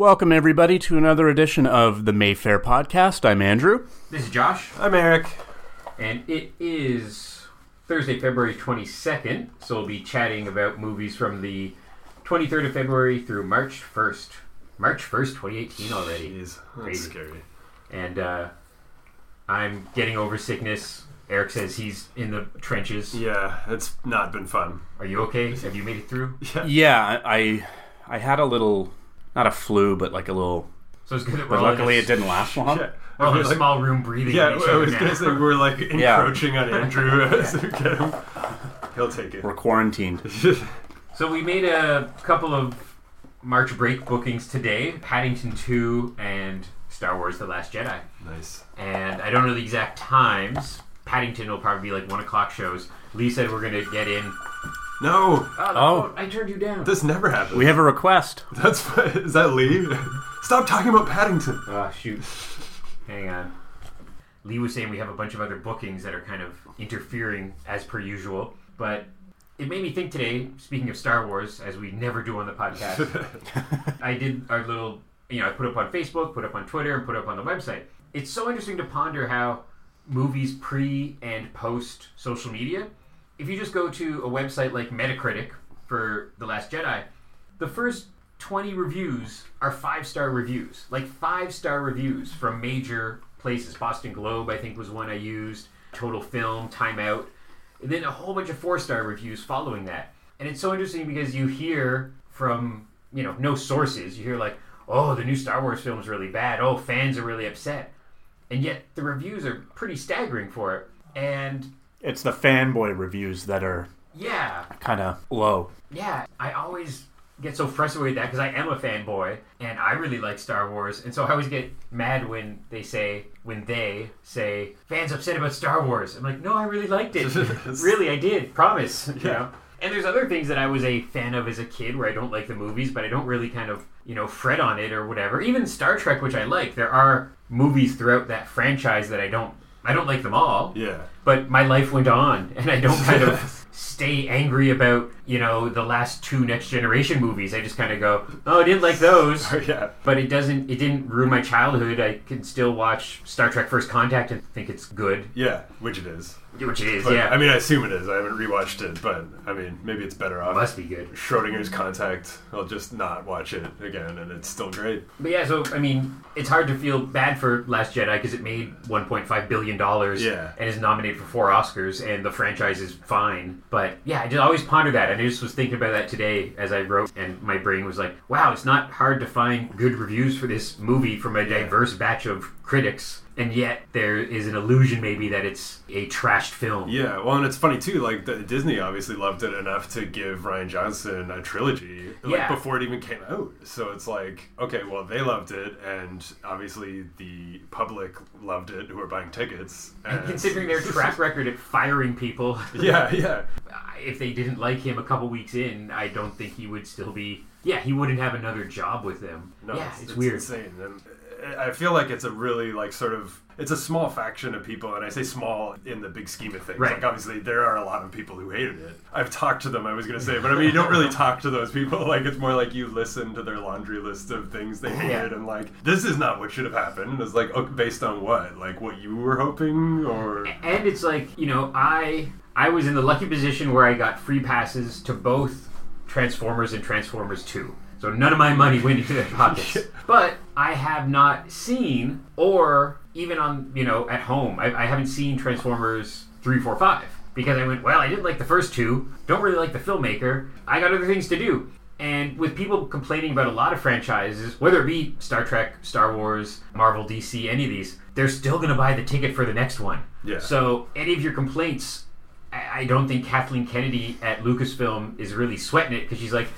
Welcome, everybody, to another edition of the Mayfair Podcast. I'm Andrew. This is Josh, I'm Eric. and it is Thursday, February 22nd. So we'll be chatting about movies from the 23rd of February through March 1st. March 1st, 2018 already. Jeez, that's Crazy. scary. And uh, I'm getting over sickness. Eric says he's in the trenches. Yeah, it's not been fun. Are you okay? Have you made it through? Yeah, I I had a little, not a flu, but like a little. So it's good But luckily, a- it didn't last long. Yeah, We're in I a was like- small room breathing. yeah. at each I other was now. gonna say we're like Yeah. encroaching on Andrew as we get him. He'll take it. We're quarantined. So we made a couple of March break bookings today: Paddington 2 and Star Wars: The Last Jedi. nice. And I don't know the exact times. Paddington will probably be like one o'clock shows. Lee said we're gonna get in. No, Oh, Oh. phone- I turned you down. this never happened. We have a request. That's is that Lee? Stop talking about Paddington. Oh shoot! Hang on. Lee was saying we have a bunch of other bookings that are kind of interfering as per usual, but it made me think today. Speaking of Star Wars, as we never do on the podcast, I did our little, you know, I put up on Facebook, put up on Twitter, and put up on the website. It's so interesting to ponder how movies pre and post social media. If you just go to a website like Metacritic for The Last Jedi, the first 20 reviews are five star reviews, like five star reviews from major places. Boston Globe, I think, was one I used, Total Film, Time Out, and then a whole bunch of four star reviews following that. And it's so interesting because you hear from, you know, no sources, you hear like, oh, the new Star Wars film is really bad, oh, fans are really upset. And yet the reviews are pretty staggering for it. And It's the fanboy reviews that are yeah, kind of low. yeah, I always get so frustrated with that because I am a fanboy and I really like Star Wars, and so I always get mad when they say when they say fans upset about Star Wars. I'm like, no, I really liked it. really, I did. Promise. You Yeah. know. And there's other things that I was a fan of as a kid where I don't like the movies, but I don't really kind of, you know, fret on it or whatever. Even Star Trek, which I like, there are movies throughout that franchise that I don't I don't like them all Yeah. but my life went on and i don't kind of stay angry about you know the last two next generation movies i just kind of go oh i didn't like those yeah. but it doesn't it didn't ruin my childhood i can still watch star trek first contact and think it's good Yeah, which it is. Which it is But, yeah I mean, I assume it is. I haven't rewatched it, but I mean, maybe it's better off. It must be good Schrodinger's Contact. I'll just not watch it again, and it's still great. but yeah so i mean it's hard to feel bad for last jedi because it made 1.5 billion dollars Yeah. and is nominated for four oscars and the franchise is fine but yeah i just always ponder that and i just was thinking about that today as i wrote and my brain was like wow it's not hard to find good reviews for this movie from a diverse batch of critics and yet there is an illusion maybe that it's a trashed film Yeah, well, and it's funny too. Like the, Disney obviously loved it enough to give Rian Johnson a trilogy, like Yeah. before it even came out. So it's like, okay, well, they loved it, and obviously the public loved it who are buying tickets. and considering their track record at firing people yeah, yeah, if they didn't like him a couple weeks in, I don't think he would still be. Yeah, he wouldn't have another job with them. no, yeah, it's, it's, it's weird. insane. And I feel like it's a really like sort of it's a small faction of people, and I say small in the big scheme of things. Right. Like obviously there are a lot of people who hated it. I've talked to them. I was gonna say, but I mean you don't really talk to those people. Like it's more like you listen to their laundry list of things they hated, and like this is not what should have happened. And it's like okay, based on what? Like what you were hoping, or And it's like you know, I I was in the lucky position where I got free passes to both Transformers and Transformers Two. So none of my money went into their pockets. but I have not seen, or even on you know at home, I, I haven't seen Transformers three, four, five because I went well. I didn't like the first two. Don't really like the filmmaker. I got other things to do. And with people complaining about a lot of franchises, whether it be Star Trek, Star Wars, Marvel, DC, any of these, they're still going to buy the ticket for the next one. Yeah. So any of your complaints, I I don't think Kathleen Kennedy at Lucasfilm is really sweating it because she's like,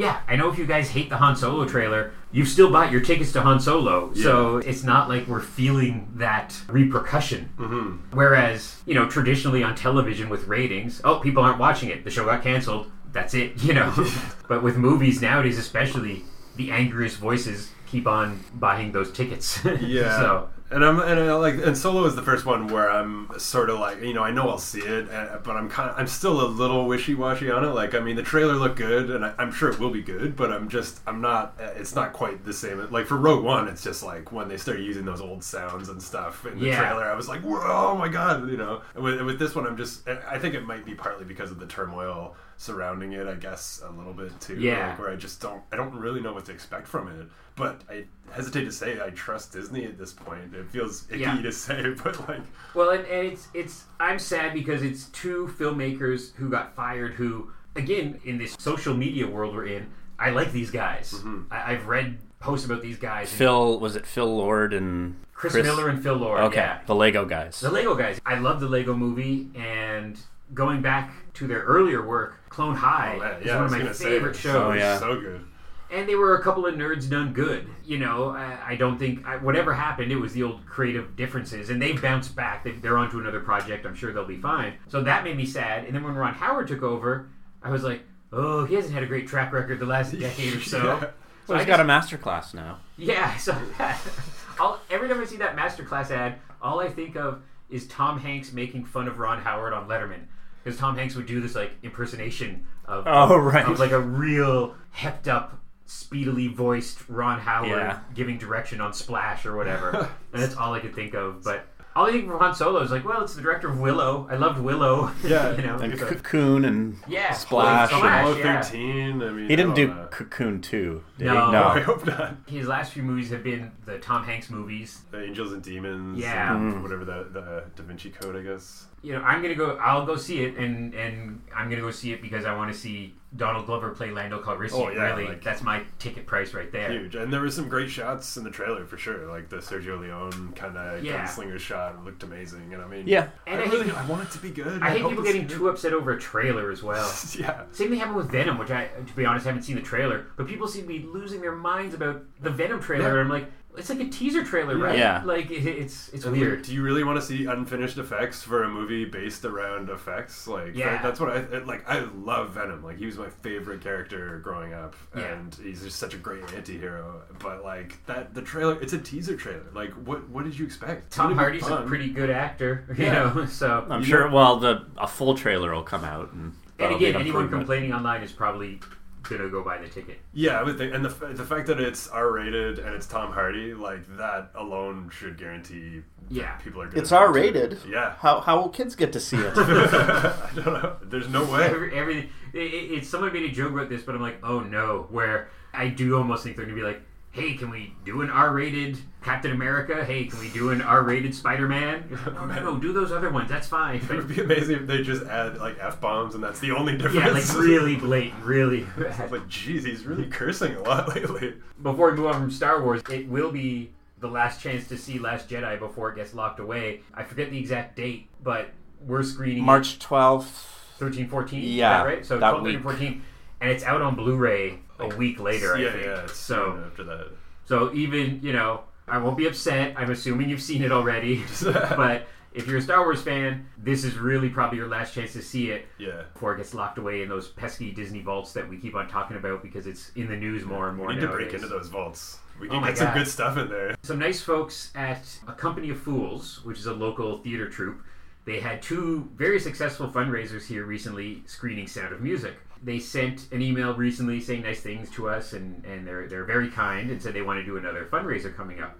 yeah, I know if you guys hate the Han Solo trailer, you've still bought your tickets to Han Solo. So it's not like we're feeling that repercussion. Mm-hmm. Whereas, you know, traditionally on television with ratings, oh, people aren't watching it. The show got canceled. That's it, you know. but with movies nowadays, especially, the angriest voices keep on buying those tickets. Yeah. so And I'm and I like and Solo is the first one where I'm sort of like you know I know I'll see it, uh, but I'm kind of I'm still a little wishy washy on it. Like I mean the trailer looked good, and I, I'm sure it will be good, but I'm just I'm not. uh, It's not quite the same. Like for Rogue One, it's just like when they start using those old sounds and stuff in the Yeah. trailer, I was like, Whoa, oh my god, you know. And with, with this one, I'm just I think it might be partly because of the turmoil surrounding it. I guess a little bit too. Yeah. like, where I just don't I don't really know what to expect from it. But I hesitate to say I trust Disney at this point. It feels icky Yeah. to say, but like Well, and, and it's it's I'm sad because it's two filmmakers who got fired. Who, again, in this social media world we're in, I like these guys. Mm-hmm. I, I've read posts about these guys. Phil was it Phil Lord and Chris, Miller and Phil Lord. Okay, Yeah, the Lego guys. the Lego guys. I love the Lego movie, and going back to their earlier work, Clone High Oh, man, is yeah, I one of was my gonna say, favorite it's shows. Oh, yeah. so good. And they were a couple of nerds done good. You know, I, I don't think I, whatever happened, it was the old creative differences, and they've bounced back. They, they're on to another project. I'm sure they'll be fine. So that made me sad. And then when Ron Howard took over, I was like, oh, he hasn't had a great track record the last decade or so. Yeah. So Well, I he's got just- a master class now. yeah, so I'll, every time I see that masterclass ad, all I think of is Tom Hanks making fun of Ron Howard on Letterman. Because Tom Hanks would do this like impersonation of, Oh, right. of like a real hepped up, speedily voiced Ron Howard Yeah. giving direction on Splash or whatever. and that's all I could think of. But all I think of Han Solo is like, well, it's the director of Willow. I loved Willow. Yeah. you know. And so- Cocoon and Yeah, Splash. Splash. and- Apollo yeah. 13. I mean, he didn't I do don't. Cocoon 2, did No. he? I hope not. His last few movies have been the Tom Hanks movies. The Angels and Demons. Yeah. and Mm. Whatever the, the Da Vinci Code, I guess. you know, I'm gonna go. I'll go see it, and and I'm gonna go see it because I want to see Donald Glover play Lando Calrissian. Oh, yeah, really, like- that's my ticket price right there. Huge. And there were some great shots in the trailer for sure. Like the Sergio Leone kind of Yeah. gunslinger shot looked amazing. And I mean, Yeah. And I, I, really hate, I want it to be good. I hate hope people it's getting good. too upset over a trailer as well. Yeah. Same thing happened with Venom, which I, to be honest, haven't seen the trailer. But people seem to be losing their minds about the Venom trailer. Yeah. And I'm like, it's like a teaser trailer, right? Yeah. Like it, it's it's And weird. Do you really want to see unfinished effects for a movie based around effects? Like, Yeah. that- that's what I it- like. I love Venom. Like, he was my favorite character growing up, Yeah. and he's just such a great anti-hero. But like that, the trailer, it's a teaser trailer. Like, what what did you expect? Tom Hardy's a pretty good actor, you Yeah. know. So I'm sure. know- Well, the a full trailer will come out, and and uh, again, anyone complaining online is probably gonna go buy the ticket. Yeah, I would think, and the the fact that it's R rated and it's Tom Hardy, like that alone should guarantee Yeah. people are. Gonna It's R rated. it. Yeah. How how will kids get to see it? I don't know. There's no way. Every, everything. It, it, it's someone made a joke about this, but I'm like, oh no. Where I do almost think they're gonna be like, hey, can we do an R-rated Captain America? Hey, can we do an R-rated Spider-Man? Oh, no, no, no, do those other ones. That's fine. It would be amazing if they just add like f bombs and that's the only difference. yeah, like really blatant, really. like, geez, he's really cursing a lot lately. Before we move on from Star Wars, it will be the last chance to see Last Jedi before it gets locked away. I forget the exact date, but we're screening March 12th. 13, 14. is Yeah, that right? So that 12, 13, 14, And it's out on Blu-ray a week later, yeah, I think. yeah. So after that. So even you know, I won't be upset. I'm assuming you've seen it already. but if you're a Star Wars fan, this is really probably your last chance to see it yeah. before it gets locked away in those pesky Disney vaults that we keep on talking about because it's in the news more and more. We need to break into those vaults. We Oh can my get some good stuff in there. Some nice folks at A Company of Fools, which is a local theater troupe. They had two very successful fundraisers here recently screening Sound of Music. They sent an email recently saying nice things to us, and, and they're, they're very kind and said they want to do another fundraiser coming up.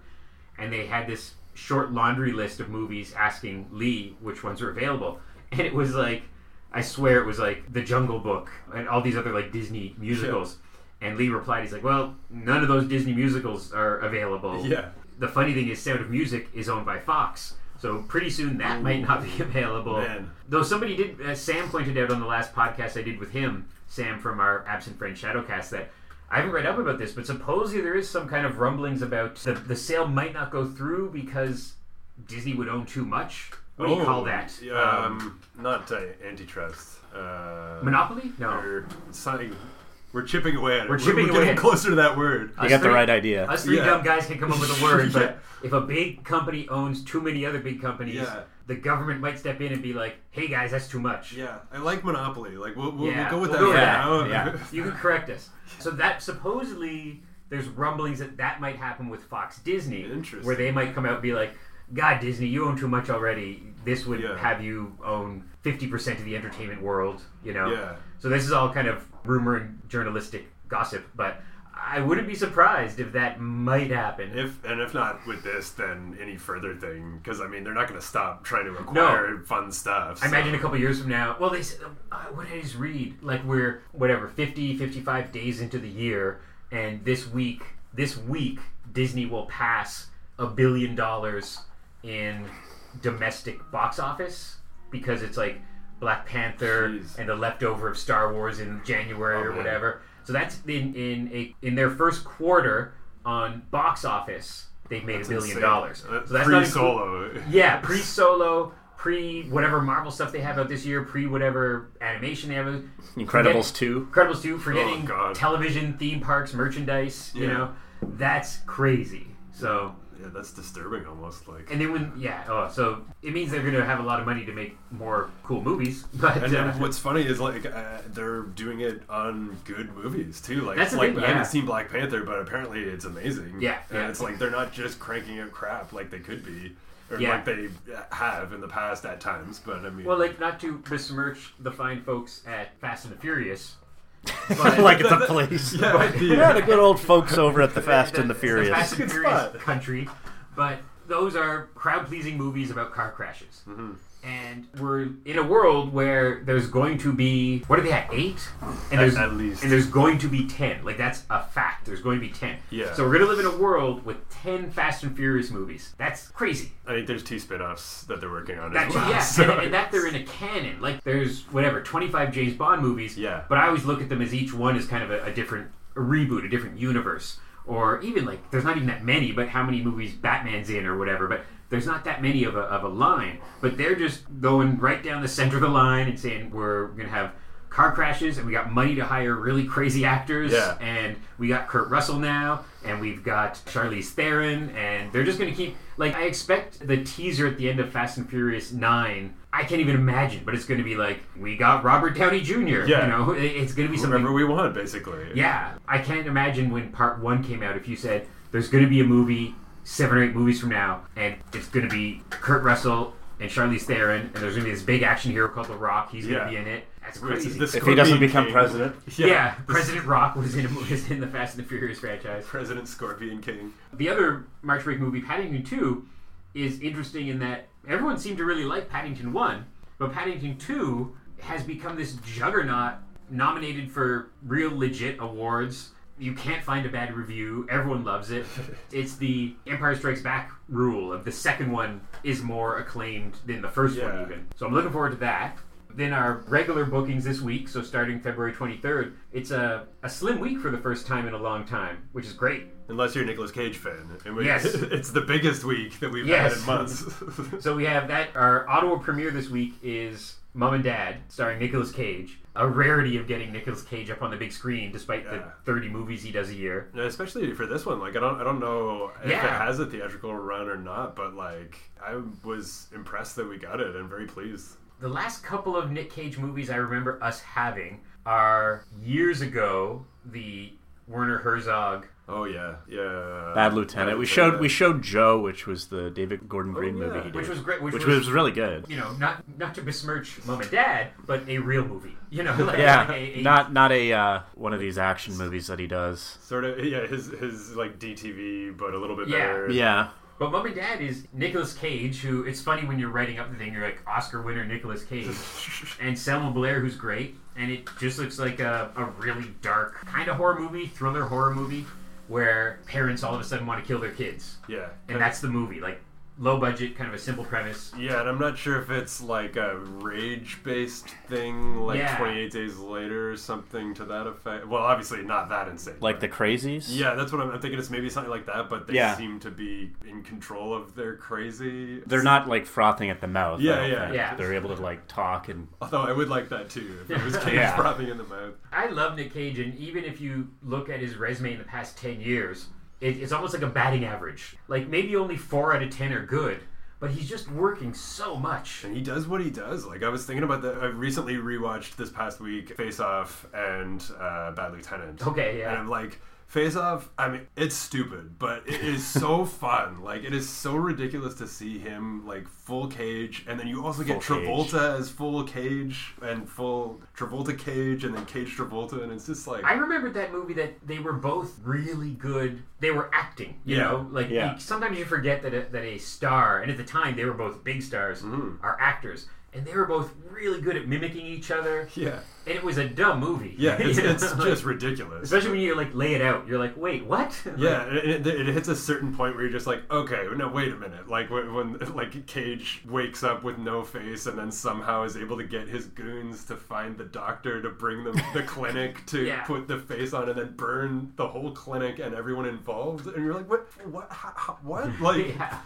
And they had this short laundry list of movies asking Lee which ones are available. And it was like, I swear it was like The Jungle Book and all these other like Disney musicals. And Lee replied, he's like, well, none of those Disney musicals are available Yeah. the funny thing is Sound of Music is owned by Fox. So pretty soon that might not be available. Man. Though somebody did, uh, Sam pointed out on the last podcast I did with him, Sam from our Absent Friend Shadowcast, that I haven't read up about this, but supposedly there is some kind of rumblings about the, the sale might not go through because Disney would own too much. What do you call that? Oh, Um, not uh, antitrust. Uh, Monopoly? No. Or something. We're chipping away at it. We're chipping we're away. getting closer to that word. You Us got the three- right idea. Us three Yeah. dumb guys can come up with a word, Yeah. but if a big company owns too many other big companies, Yeah. the government might step in and be like, "Hey guys, that's too much." Yeah, I like Monopoly. Like we'll, we'll, Yeah, we'll go with we'll that go for with now. yeah. You can correct us. So that supposedly there's rumblings that that might happen with Fox Disney, Interesting. where they might come out and be like, God, Disney, you own too much already. This would Yeah. have you own 50% of the entertainment world, you know? Yeah. So this is all kind of rumor and journalistic gossip, but I wouldn't be surprised if that might happen. If and if not with this, then any further thing, because I mean they're not going to stop trying to acquire fun stuff. I imagine a couple years from now, well, they said, uh, what did I just read? Like we're, whatever, 50, 55 days into the year, and this week, this week, Disney will pass a billion dollars in domestic box office because it's like Black Panther Jeez. and the leftover of Star Wars in January Oh, or man. whatever. So that's in in a in their first quarter on box office, they've made That's a billion insane. dollars. Uh, So that's not pre-solo. yeah, pre Solo, pre whatever Marvel stuff they have out this year, pre whatever animation they have. out- Incredibles 2. Incredibles 2, forgetting Oh, television, theme parks, merchandise, you know. That's crazy. So, Yeah, that's disturbing almost. Like, and then when, yeah, oh, so it means they're going to have a lot of money to make more cool movies. But, and uh, what's funny is like uh, they're doing it on good movies too. Like, That's like thing, I haven't seen Black Panther, but apparently it's amazing. Yeah, and yeah. it's like they're not just cranking out crap like they could be, or Yeah. like they have in the past at times. But I mean, well, like, not to besmirch the fine folks at Fast and the Furious. But, like it's a place. yeah, but- the- Yeah, the good old folks over at the Fast and the The Furious. Fast and Good Furious country, but those are crowd pleasing movies about car crashes. Mm-hmm. And we're in a world where there's going to be what are they at eight? And there's at least. and there's going to be ten. Like that's a fact. There's going to be ten. Yeah. So we're gonna live in a world with ten Fast and Furious movies. That's crazy. I think there's two spin-offs that they're working on. That as well, yeah, so and, and that they're in a canon. Like there's whatever 25 James Bond movies. Yeah. But I always look at them as each one is kind of a, a different a reboot, a different universe, or even like there's not even that many, but how many movies Batman's in or whatever. But there's not that many of a, of a line. But they're just going right down the center of the line and saying we're gonna have car crashes and we got money to hire really crazy actors Yeah. and we got Kurt Russell now and we've got Charlize Theron and they're just going to keep like I expect the teaser at the end of Fast and Furious 9 I can't even imagine but it's going to be like we got Robert Downey Jr. Yeah. you know it's going to be something whatever we want, basically. yeah I can't imagine when part 1 came out if you said there's going to be a movie 7 or 8 movies from now and it's going to be Kurt Russell and Charlize Theron and there's going to be this big action hero called The Rock he's going Yeah. to be in it that's crazy the If he doesn't become King. president. yeah, President Rock was in was in the Fast and the Furious franchise. President Scorpion King. The other March break movie, Paddington Two, is interesting in that everyone seemed to really like Paddington One, but Paddington Two has become this juggernaut, nominated for real legit awards. You can't find a bad review. Everyone loves it. It's the Empire Strikes Back rule of the second one is more acclaimed than the first one, even. So I'm looking forward to that. Then our regular bookings this week, so starting February 23rd, it's a, a slim week for the first time in a long time, which is great. Unless you're a Nicolas Cage fan. And we, Yes. it's the biggest week that we've Yes. had in months. So we have that. Our Ottawa premiere this week is Mom and Dad, starring Nicolas Cage. A rarity of getting Nicolas Cage up on the big screen, despite the Yeah. 30 movies he does a year. Yeah, especially for this one, like I don't, I don't know if it Yeah. has a theatrical run or not, but like I was impressed that we got it and very pleased. The last couple of Nick Cage movies I remember us having are years ago. The Werner Herzog. Oh yeah, yeah. Bad Lieutenant. We showed we showed Joe, which was the David Gordon Green Oh, yeah. movie he did, Which was great- which which was- was really good. You know, not not to besmirch Mom and Dad, but a real movie. You know, like Yeah, a- a- not not a uh, one of these action movies that he does. Sort of, yeah. His his like DTV, but a little bit Yeah. better. Yeah, But Mom and Dad is Nicolas Cage, who it's funny when you're writing up the thing, you're like Oscar winner Nicolas Cage, and Selma Blair, who's great, and it just looks like a, a really dark kind of horror movie, thriller horror movie, where parents all of a sudden want to kill their kids, yeah. and that's the movie. Like low budget, kind of a simple premise. Yeah, and I'm not sure if it's like a rage-based thing, like Yeah. 28 Days Later or something to that effect. Well, obviously not that insane. like the Crazies. Yeah, that's what I'm, I'm thinking. It's maybe something like that, but they Yeah. seem to be in control of their crazy. they're not like frothing at the mouth. Yeah, yeah. think. Yeah. They're able to like talk and Although I would like that too, if it was Cage Yeah. frothing in the mouth. I love Nick Cage, and even if you look at his resume in the past 10 years, it, it's almost like a batting average. Like maybe only four out of 10 are good, but he's just working so much. And he does what he does. Like I was thinking about that. I recently rewatched this past week Face Off and uh, Bad Lieutenant. Okay, yeah. And I'm like, Face Off, I mean, it's stupid, but it is so fun. Like, it is so ridiculous to see him, like, full cage, and then you also get Full Travolta as full cage, and full Travolta cage, and then Cage Travolta, and it's just like. I remembered that movie that they were both really good. They were acting, you Yeah. know. Like Yeah. you- sometimes you forget that a, that a star, and at the time they were both big stars, Mhm. are actors, and they were both really good at mimicking each other. yeah. And it was a dumb movie. Yeah, it's, You know? it's Like, just ridiculous. especially when you like lay it out. You're like, wait, what? Yeah, it, it, it hits a certain point where you're just like, okay, no, wait a minute. Like when, when like Cage wakes up with no face and then somehow is able to get his goons to find the doctor to bring them the clinic to Yeah. put the face on and then burn the whole clinic and everyone involved, and you're like, what, what, how, how- what? Like, yeah.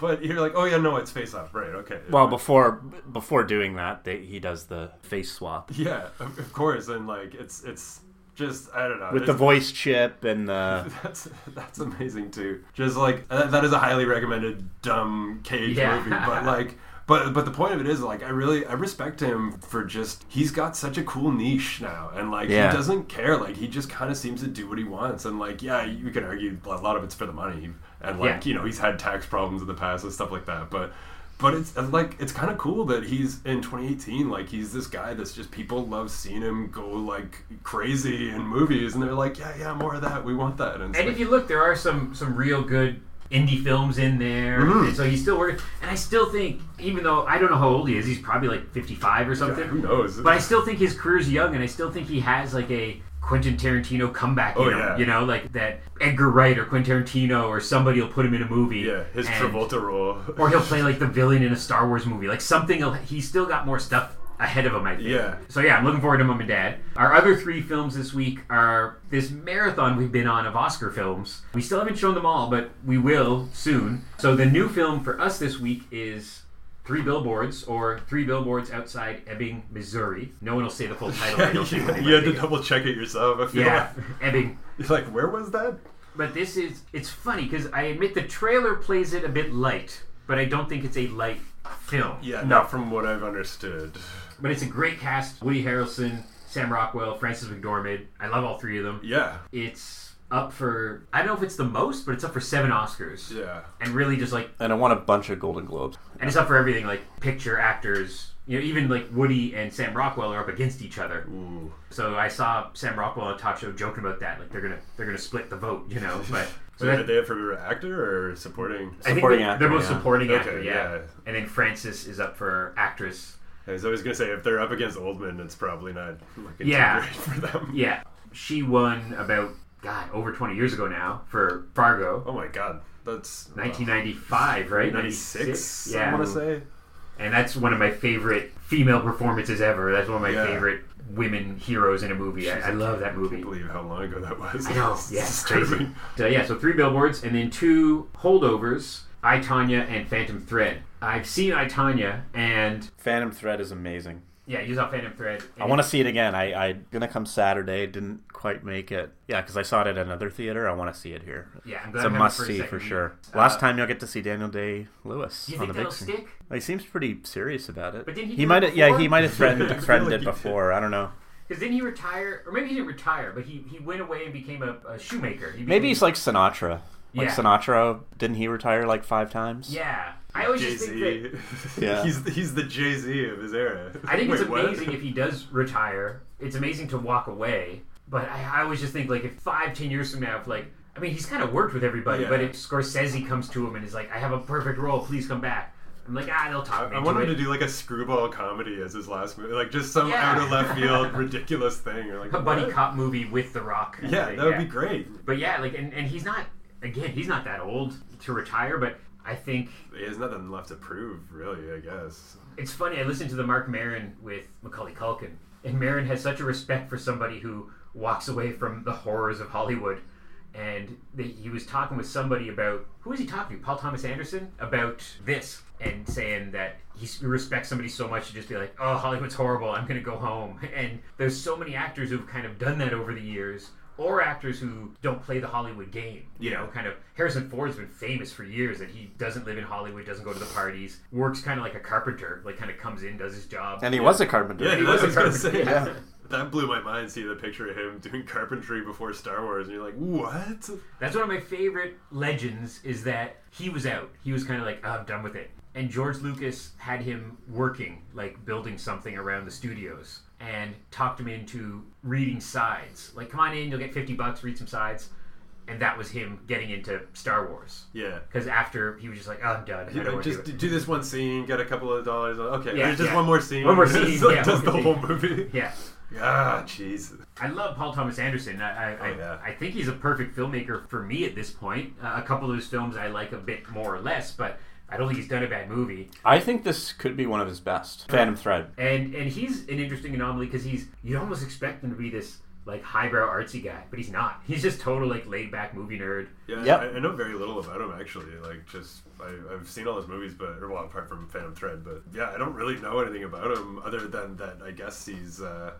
But you're like, oh yeah, no, it's face off, right? Okay. Well, before before doing that, they, he does the face swap yeah, of, of course, and like it's it's just I don't know with the voice chip and the. That's that's amazing too. Just like that, that is a highly recommended dumb cage Yeah. movie, but like. But, but the point of it is like I really I respect him for just he's got such a cool niche now and like Yeah. he doesn't care like he just kind of seems to do what he wants and like yeah you can argue a lot of it's for the money and like Yeah. you know he's had tax problems in the past and stuff like that but but it's like it's kind of cool that he's in 2018 like he's this guy that's just people love seeing him go like crazy in movies and they're like yeah yeah more of that we want that and, And like- if you look, there are some some real good indie films in there, Mhm. and so he's still working. And I still think, even though I don't know how old he is, he's probably like fifty five or Yeah, something. who knows? But I still think his career's young, and I still think he has like a Quentin Tarantino comeback. Oh, in Oh, him, yeah. you know, like that Edgar Wright or Quentin Tarantino or somebody will put him in a movie. yeah, his and- Travolta role. or he'll play like the villain in a Star Wars movie, like something. He's still got more stuff ahead of him. I think. Yeah. So yeah, I'm looking forward to Mom and Dad. Our other three films this week are this marathon we've been on of Oscar films. We still haven't shown them all, but we will soon. So the new film for us this week is Three Billboards or Three Billboards Outside Ebbing, Missouri. No one will say the full title. I don't think, you had to double check it yourself. I feel Yeah, like. Ebbing. You're like, where was that? But this is it's funny because I admit the trailer plays it a bit light, but I don't think it's a light film. Yeah, not from what I've understood. But it's a great cast: Woody Harrelson, Sam Rockwell, Frances McDormand. I love all three of them. Yeah, It's up for I don't know if it's the most, but it's up for seven Oscars. yeah. And really just like And I won a bunch of Golden Globes. and it's up for everything like picture actors. You know, even like Woody and Sam Rockwell are up against each other. Ooh. So I saw Sam Rockwell on a talk show joking about that. Like they're gonna they're gonna split the vote, you know. But so So that, did they have for actor or supporting? I think Supporting they're, actor, they're both yeah. supporting Okay, actor, yeah. yeah. And then Frances is up for actress. I was always gonna say if they're up against Oldman, it's probably not looking Yeah. great for them. Yeah, she won about God over twenty years ago now for Fargo, Oh my god, that's uh, nineteen ninety five, right? ninety six. I Yeah, want to say. and that's one of my favorite female performances ever. That's one of my Yeah. favorite women heroes in a movie. I, I love that I movie. can't believe how long ago that was. I know, It's yeah, crazy. So yeah, so three billboards and then two holdovers. I Tanya and Phantom Thread. I've seen I Tanya and Phantom Thread is amazing. Yeah, you saw Phantom Thread. I want to see it again. I I gonna come Saturday. Didn't quite make it. Yeah, because I saw it at another theater. I want to see it here. Yeah, I'm It's a must see for sure. Uh, Last time you'll get to see Daniel Day Lewis you on think the big that'll stick? He seems pretty serious about it. But didn't he he might yeah, he might have threatened threatened like it did. before. I don't know. Because didn't he retire, or maybe he didn't retire, but he, he went away and became a, a shoemaker. He Maybe he's like Sinatra. Like Yeah. Sinatra, didn't he retire like five times? yeah. I always Jay just think that Z. Yeah. he's he's the Jay Z of his era. I think it's Wait, what? amazing if he does retire. It's amazing to walk away, but I, I always just think like if five, ten years from now, if like I mean he's kind of worked with everybody, Yeah. but if Scorsese comes to him and is like, I have a perfect role, please come back. I'm like, ah, they'll talk I, me I want him it. to do like a screwball comedy as his last movie, like just some Yeah. out of left field ridiculous thing, or like a buddy cop movie with The Rock. Yeah, that would be great. But yeah, like and, and he's not again, he's not that old to retire, but I think He has nothing left to prove, really. I guess. It's funny. I listened to the Marc Maron with Macaulay Culkin, and Maron has such a respect for somebody who walks away from the horrors of Hollywood. And they, he was talking with somebody about who was he talking to? Paul Thomas Anderson about this, and saying that he respects somebody so much to just be like, "Oh, Hollywood's horrible. I'm going to go home." And there's so many actors who've kind of done that over the years, or actors who don't play the Hollywood game. You know, kind of Harrison Ford's been famous for years that he doesn't live in Hollywood, doesn't go to the parties, works kind of like a carpenter, like kind of comes in, does his job. And he was a carpenter. Yeah, he I was a carpenter. say, yeah. yeah. That blew my mind. Seeing the picture of him doing carpentry before Star Wars, and you're like, what? That's one of my favorite legends is that he was out. He was kind of like, oh, I'm done with it. And George Lucas had him working, like building something around the studios, and talked him into reading sides. Like, come on in, you'll get 50 bucks, read some sides. And that was him getting into Star Wars. Yeah. Because after he was just like, oh, I'm done. I You don't know, want to just do do, this one scene, get a couple of dollars. Okay, Yeah, there's just yeah. one more scene. One more scene, like, yeah, does the more whole movie. Yeah. Ah, jeez. I love Paul Thomas Anderson. I, I, Oh, yeah. I, I think he's a perfect filmmaker for me at this point. Uh, a couple of his films I like a bit more or less, but I don't think he's done a bad movie. I think this could be one of his best. Phantom Thread. And and he's an interesting anomaly because he's you almost expect him to be this like highbrow artsy guy, but he's not. He's just total like laid back movie nerd. Yeah, Yep. I, I know very little about him actually. Like, just I, I've seen all his movies, but or, well, apart from Phantom Thread, but yeah, I don't really know anything about him other than that. I guess he's uh,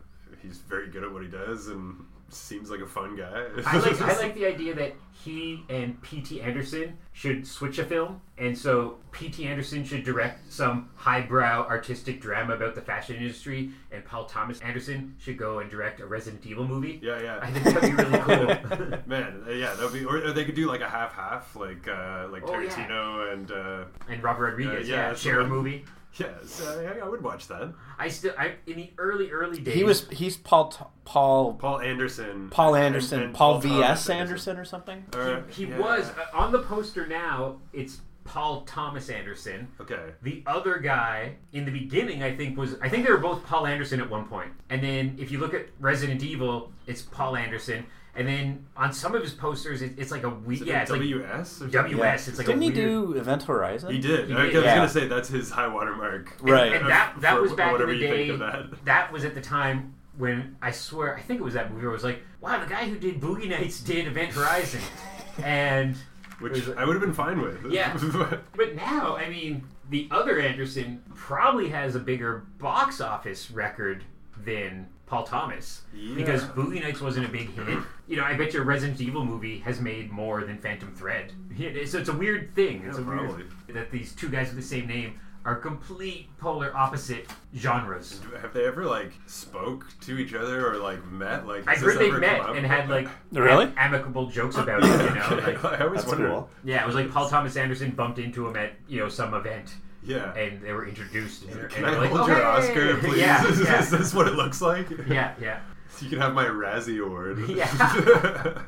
he's very good at what he does and seems like a fun guy. I like I like the idea that he and P.T. Anderson should switch a film, and so P.T. Anderson should direct some highbrow artistic drama about the fashion industry, and Paul Thomas Anderson should go and direct a Resident Evil movie. Yeah, yeah. I think that'd be really cool. Man, yeah, that'd be, or, or they could do like a half-half, like uh, like Oh, yeah. Tarantino and uh, and Robert Rodriguez, Uh, yeah, yeah, share a movie. Yes, I, I would watch that. I still, I in the early early days, He was he's Paul Paul Paul Anderson, Paul Anderson, and Paul Thomas V.S. Anderson or something. Or- He yeah. was uh, on the poster now. It's Paul Thomas Anderson. Okay. The other guy in the beginning, I think, was I think they were both Paul Anderson at one point. And then if you look at Resident Evil, it's Paul Anderson. And then on some of his posters, it, it's like a we Is it yeah, it's like WS. or WS. It's like Didn't a he do Event Horizon? He did. He I was yeah. gonna say that's his high watermark. Right. And that that For was back in the day. that. That was at the time when I swear I think it was that movie where it was like, wow, the guy who did Boogie Nights did Event Horizon, and Which I would have been fine with. Yeah. But now, I mean, the other Anderson probably has a bigger box office record than Paul Thomas. Because Yeah. Boogie Nights wasn't a big hit. You know, I bet your Resident Evil movie has made more than Phantom Thread. So it's a weird thing. It's Yeah, a weird that these two guys with the same name are complete polar opposite genres. have they ever like spoke to each other or like met? Like I has heard this they ever met come up? and had like Really? am- amicable jokes about it. You know, Okay, like, I always That's wondered. cool. yeah, it was like Paul Thomas Anderson bumped into him at you know some event. Yeah. and they were introduced. And, Can and I they're like, hold "Oh, your hey!" Oscar, please? Yeah, is, yeah, is this what it looks like? yeah, yeah. So you can have my Razzie Award. Yeah.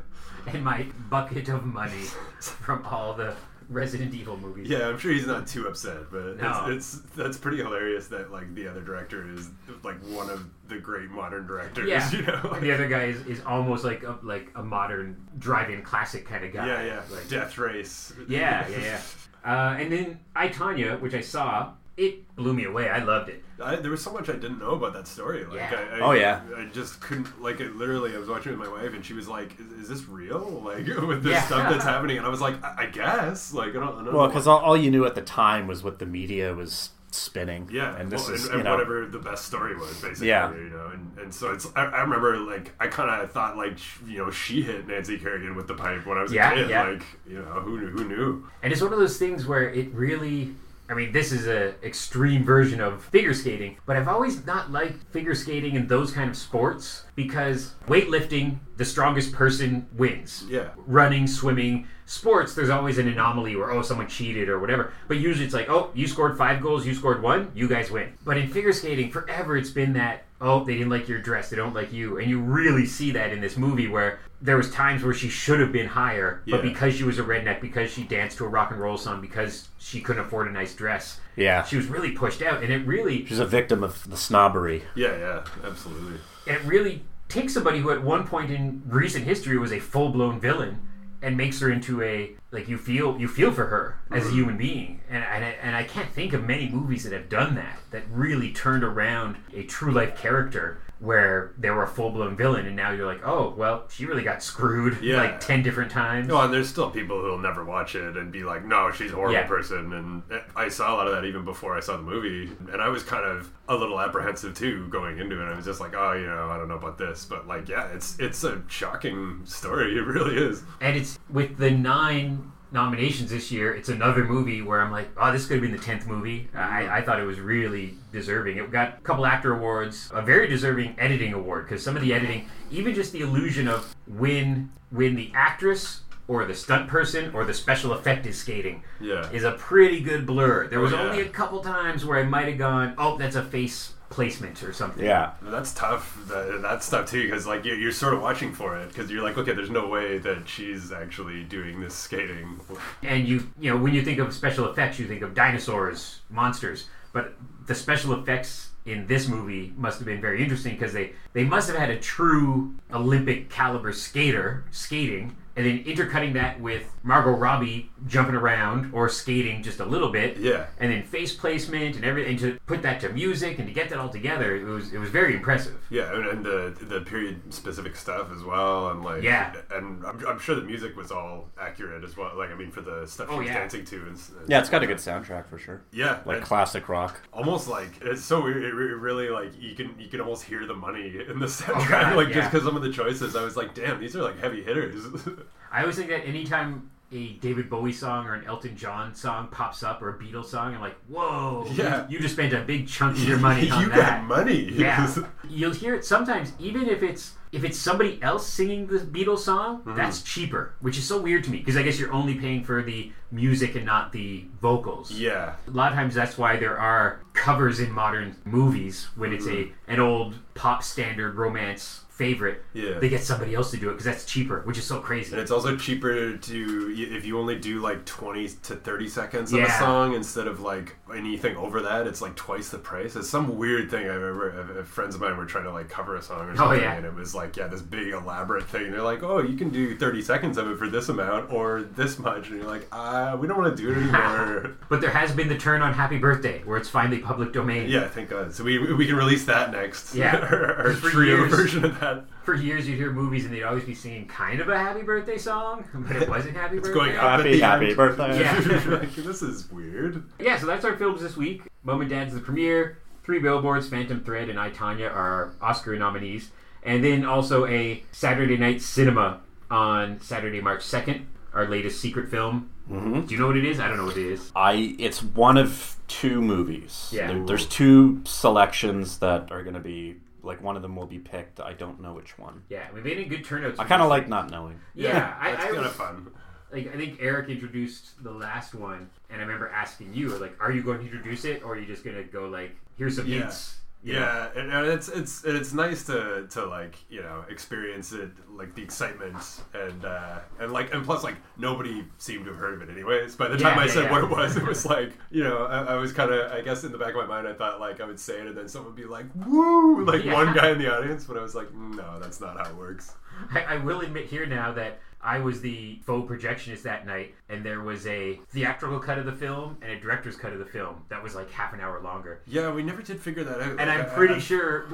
And my bucket of money from all the Resident Evil movies. Yeah, I'm sure he's not too upset, but No. it's, it's that's pretty hilarious that like the other director is like one of the great modern directors. Yeah. you know. And the other guy is, is almost like a, like a modern drive-in classic kind of guy. yeah, yeah. Like, Death Race. yeah, yeah, yeah. Uh, and then I Tanya, which I saw, it blew me away. I loved it. I, there was so much I didn't know about that story. Like, Yeah. I, I, Oh, yeah. I just couldn't like it. Literally, I was watching it with my wife, and she was like, "Is, is this real? Like with this Yeah. stuff that's happening?" And I was like, "I, I guess." Like I don't, I don't Well, because all, all you knew at the time was what the media was spinning. Yeah, and this well, is and, you and know whatever the best story was, basically. Yeah. you know, and, and so it's. I, I remember like I kind of thought like you know she hit Nancy Kerrigan with the pipe when I was Yeah, a kid. yeah. Like you know who knew, who knew? And it's one of those things where it really I mean, this is an extreme version of figure skating, but I've always not liked figure skating and those kind of sports because weightlifting, the strongest person wins. Yeah. Running, swimming, sports, there's always an anomaly where, oh, someone cheated or whatever. But usually it's like, oh, you scored five goals, you scored one, you guys win. But in figure skating, forever it's been that, oh, they didn't like your dress, they don't like you. And you really see that in this movie where there was times where she should have been higher, but Yeah. because she was a redneck, because she danced to a rock and roll song, because she couldn't afford a nice dress, yeah. she was really pushed out. And it really She's a victim of the snobbery. Yeah, yeah, absolutely. it really takes somebody who at one point in recent history was a full blown villain and makes her into a like you feel you feel for her as a mm-hmm. human being. And and I, and I can't think of many movies that have done that that really turned around a true life character where they were a full blown villain and now you're like oh well she really got screwed Yeah. like 10 different times Well, and there's still people who'll never watch it and be like, "No, she's a horrible Yeah. person." And I saw a lot of that even before I saw the movie, and I was kind of a little apprehensive too going into it. I was just like, "Oh, you know, I don't know about this," but like, yeah, it's it's a shocking story. It really is. and it's with the nine nominations this year, it's another movie where I'm like, oh, this could have been the tenth movie. I, I thought it was really deserving. It got a couple actor awards, a very deserving editing award because some of the editing, even just the illusion of when when the actress or the stunt person or the special effect is skating Yeah. is a pretty good blur. There oh, was Oh, yeah. only a couple times where I might have gone, oh, that's a face placement or something. Yeah. That's tough. That, that's tough too, because like you're, you're sort of watching for it, because you're like, okay, there's no way that she's actually doing this skating. and you you know when you think of special effects you think of dinosaurs monsters but the special effects in this movie must have been very interesting because they they must have had a true olympic caliber skater skating and then intercutting that with Margot Robbie jumping around or skating just a little bit, Yeah. and then face placement and everything to put that to music and to get that all together, it was it was very impressive. Yeah, and, and the the period specific stuff as well, and like Yeah. and I'm, I'm sure the music was all accurate as well. Like I mean, for the stuff oh, she Oh, was yeah. dancing to, and, and Yeah, it's got a good soundtrack for sure. yeah, Like and classic rock. almost like it's so weird. It really like you can you can almost hear the money in the oh, soundtrack, God, like yeah. just because some of the choices. I was like, damn, these are like heavy hitters. I always think that anytime a David Bowie song or an Elton John song pops up or a Beatles song, I'm like, whoa, you- Yeah. you, just spent a big chunk of your money on you that. got money. Yeah, you'll hear it sometimes, even if it's if it's somebody else singing the Beatles song, Mm-hmm. that's cheaper, which is so weird to me because I guess you're only paying for the music and not the vocals. yeah. A lot of times that's why there are covers in modern movies when it's a an old pop standard romance favorite. Yeah. They get somebody else to do it because that's cheaper, which is so crazy. And it's also cheaper to if you only do like twenty to thirty seconds of a song instead of like anything over that. It's like twice the price. It's some weird thing. I remember uh, uh, friends of mine were trying to like cover a song or something, Oh, yeah. and it was like yeah, this big elaborate thing. They're like, oh, you can do thirty seconds of it for this amount or this much, and you're like, ah, we don't want to do it anymore. But there has been the turn on Happy Birthday, where it's finally public domain. yeah, thank God. So we we can release that next. Yeah. our, our trio years. version of that. For years, you'd hear movies and they'd always be singing kind of a Happy Birthday song, but it wasn't Happy It's Birthday. going up Happy, happy birthday. Yeah. like, this is weird. Yeah, so that's our films this week. Mom and Dad's the premiere. Three Billboards, Phantom Thread, and I, Tanya are Oscar nominees. And then also a Saturday Night Cinema on Saturday, March 2nd, our latest secret film. hmm Do you know what it is? I don't know what it is. I it's one of two movies. Yeah. There- there's two selections that are going to be like one of them will be picked. I don't know which one. Yeah, we made a good turnouts. I kind of like not knowing. Yeah, I, that's I kind of fun. like I think Eric introduced the last one, and I remember asking you, like, are you going to introduce it, or are you just gonna go like, here's some Yeah. hints? Know? Yeah, and, and it's it's and it's nice to to like you know experience it like the excitement and uh, and like and plus like nobody seemed to have heard of it anyways. By the time Yeah, I yeah, said yeah. what it was, it was like you know I, I was kind of I guess in the back of my mind I thought like I would say it and then someone would be like woo like Yeah. one guy in the audience, but I was like no, that's not how it works. I, I will admit here now that I was the faux projectionist that night, and there was a theatrical cut of the film and a director's cut of the film that was like half an hour longer. Yeah, we never did figure that out. And Like, I'm pretty I- sure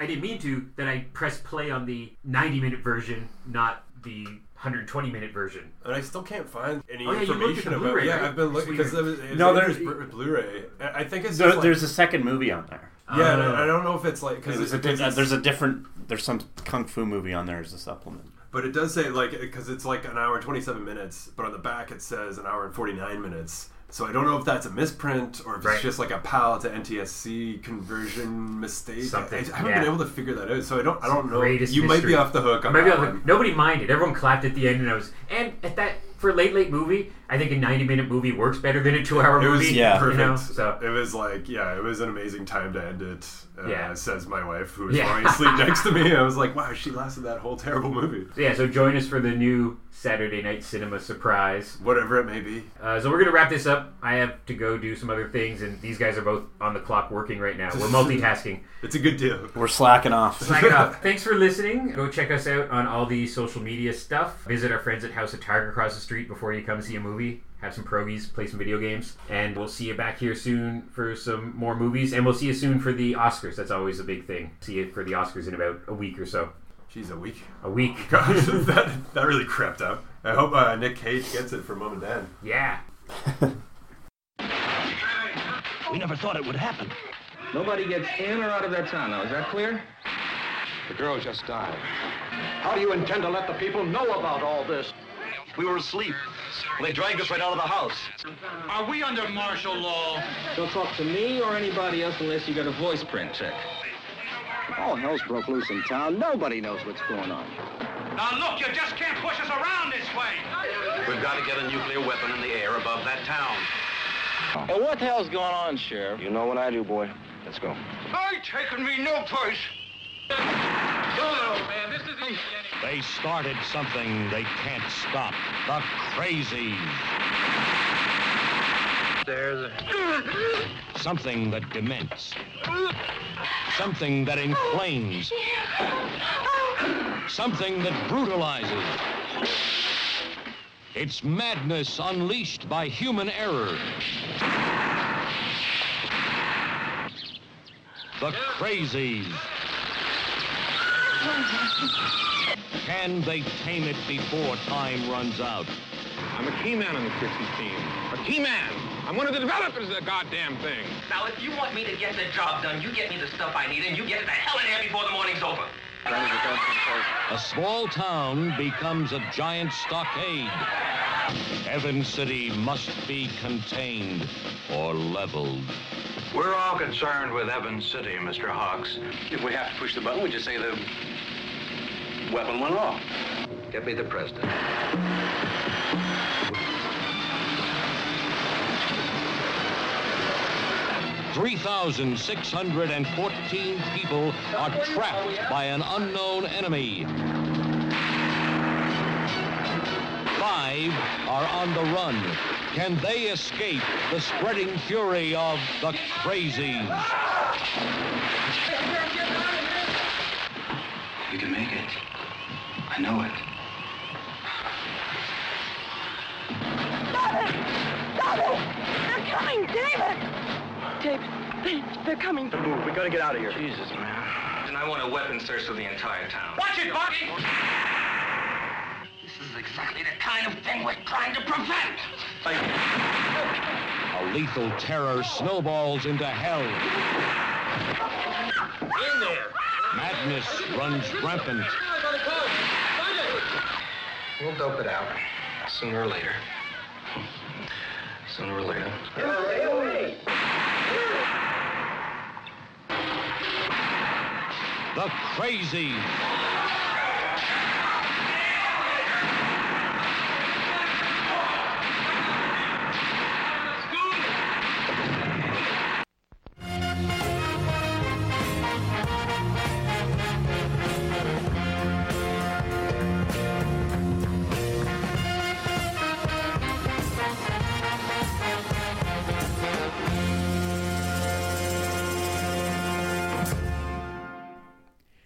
I didn't mean to that I pressed play on the 90 minute version, not the 120 minute version. And I still can't find any Oh, yeah, you looked at information about. Blu-ray, Yeah, right? I've been looking because it was, it No, Andrew's there- Blu- Blu-ray. I I think it's There, just like, there's a second movie on there. yeah. and Oh. I I don't know if it's like because There's a, uh, there's a different. There's some kung fu movie on there as a supplement. But it does say like because it's like an hour and twenty seven minutes, but on the back it says an hour and forty nine minutes. So I don't know if that's a misprint or if it's just like a PAL to NTSC conversion mistake. Something, I, I haven't yeah. been able to figure that out, so I don't. I don't know. You might be off the hook on Maybe that I'll- one. nobody minded. Everyone clapped at the end, and I was and at that for a late late movie. I think a 90 minute movie works better than a two hour It was movie. yeah. perfect. You know, so It was like yeah, it was an amazing time to end it. Uh, Yeah. says my wife who was Yeah. falling asleep next to me. I was like, wow, she lasted that whole terrible movie. So yeah, so join us for the new Saturday Night Cinema surprise. Whatever it may be. Uh, so we're gonna wrap this up. I have to go do some other things, and these guys are both on the clock working right now. We're multitasking. It's a good deal. We're slacking off. Slack it off. Thanks for listening. Go check us out on all the social media stuff. Visit our friends at House of TARG across the street before you come see a movie. Have some pierogies, play some video games, and we'll see you back here soon for some more movies. And we'll see you soon for the Oscars. That's always a big thing. See you for the Oscars in about a week or so. She's a week. A week. Gosh, that that really crept up. I hope uh, Nick Cage gets it for mom and dad. Yeah. We never thought it would happen. Nobody gets in or out of that town now. Is that clear? The girl just died. How do you intend to let the people know about all this? We were asleep. They dragged us right out of the house. Are we under martial law? Don't talk to me or anybody else unless you got a voice print check. All hell's broke loose in town. Nobody knows what's going on. Now look, you just can't push us around this way. We've got to get a nuclear weapon in the air above that town. Hey, what the hell's going on, Sheriff? You know what I do, boy. Let's go. I taking me no place. man, this isn't any... They started something they can't stop. The crazies. There's Something that dements. Something that inflames. Something that brutalizes. It's madness unleashed by human error. The crazies. Can they tame it before time runs out? I'm a key man on the Trixie team. A key man. I'm one of the developers of the goddamn thing. Now, if you want me to get the job done, you get me the stuff I need, and you get it the hell in here before the morning's over. A small town becomes a giant stockade. Evans City must be contained or leveled. We're all concerned with Evans City, Mr. Hawks. If we have to push the button, we just say the weapon went off. Get me the president. Three thousand six hundred and fourteen people are trapped by an unknown enemy. Five are on the run. Can they escape the spreading fury of the crazies? We can make it. I know it. Stop it! Stop it! They're coming, David! David, they, they're coming. Move. We gotta get out of here. Jesus, man. And I want a weapon search for the entire town. Watch it, Bucky! This is exactly the kind of thing we're trying to prevent. A lethal terror snowballs into hell. In there! Madness runs rampant. We'll dope it out. Sooner or later. Sooner or later. The crazies.